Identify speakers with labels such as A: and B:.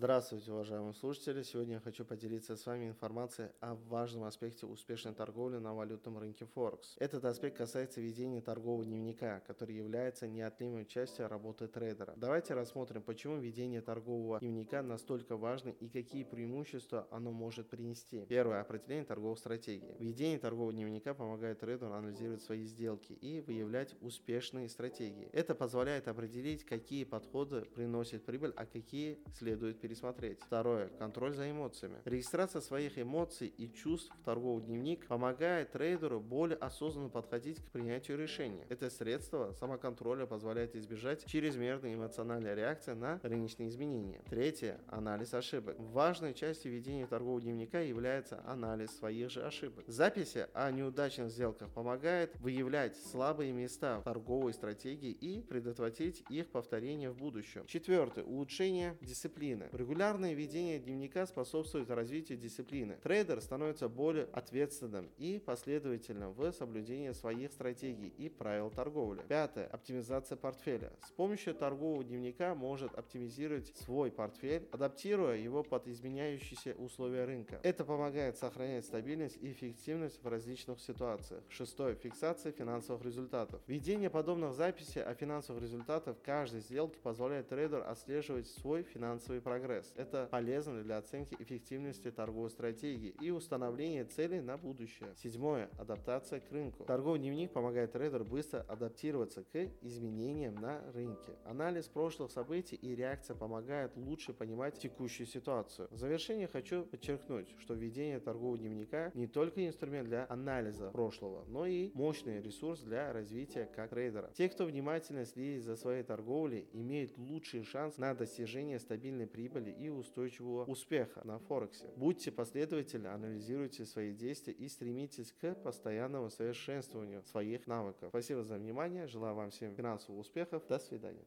A: Здравствуйте, уважаемые слушатели! Сегодня я хочу поделиться с вами информацией о важном аспекте успешной торговли на валютном рынке Форекс. Этот аспект касается ведения торгового дневника, который является неотъемлемой частью работы трейдера. Давайте рассмотрим, почему ведение торгового дневника настолько важно и какие преимущества оно может принести. Первое. Определение торговой стратегии. Ведение торгового дневника помогает трейдеру анализировать свои сделки и выявлять успешные стратегии. Это позволяет определить, какие подходы приносят прибыль, а какие следует пересмотреть. Второе. Контроль за эмоциями. Регистрация своих эмоций и чувств в торговый дневник помогает трейдеру более осознанно подходить к принятию решения. Это средство самоконтроля позволяет избежать чрезмерной эмоциональной реакции на рыночные изменения. Третье. Анализ ошибок. Важной частью ведения торгового дневника является анализ своих же ошибок. Записи о неудачных сделках помогает выявлять слабые места в торговой стратегии и предотвратить их повторение в будущем. Четвертое. Улучшение дисциплины. Регулярное ведение дневника способствует развитию дисциплины. Трейдер становится более ответственным и последовательным в соблюдении своих стратегий и правил торговли. Пятое. Оптимизация портфеля. С помощью торгового дневника может оптимизировать свой портфель, адаптируя его под изменяющиеся условия рынка. Это помогает сохранять стабильность и эффективность в различных ситуациях. Шестое. Фиксация финансовых результатов. Ведение подобных записей о финансовых результатах каждой сделки позволяет трейдеру отслеживать свой финансовый прогресс прогресс. Это полезно для оценки эффективности торговой стратегии и установления целей на будущее. Седьмое. Адаптация к рынку. Торговый дневник помогает трейдеру быстро адаптироваться к изменениям на рынке. Анализ прошлых событий и реакция помогают лучше понимать текущую ситуацию. В завершение хочу подчеркнуть, что введение торгового дневника не только инструмент для анализа прошлого, но и мощный ресурс для развития как трейдера. Те, кто внимательно следит за своей торговлей, имеют лучший шанс на достижение стабильной прибыли прибыли и устойчивого успеха на Форексе. Будьте последовательны, анализируйте свои действия и стремитесь к постоянному совершенствованию своих навыков. Спасибо за внимание, желаю вам всем финансовых успехов, до свидания.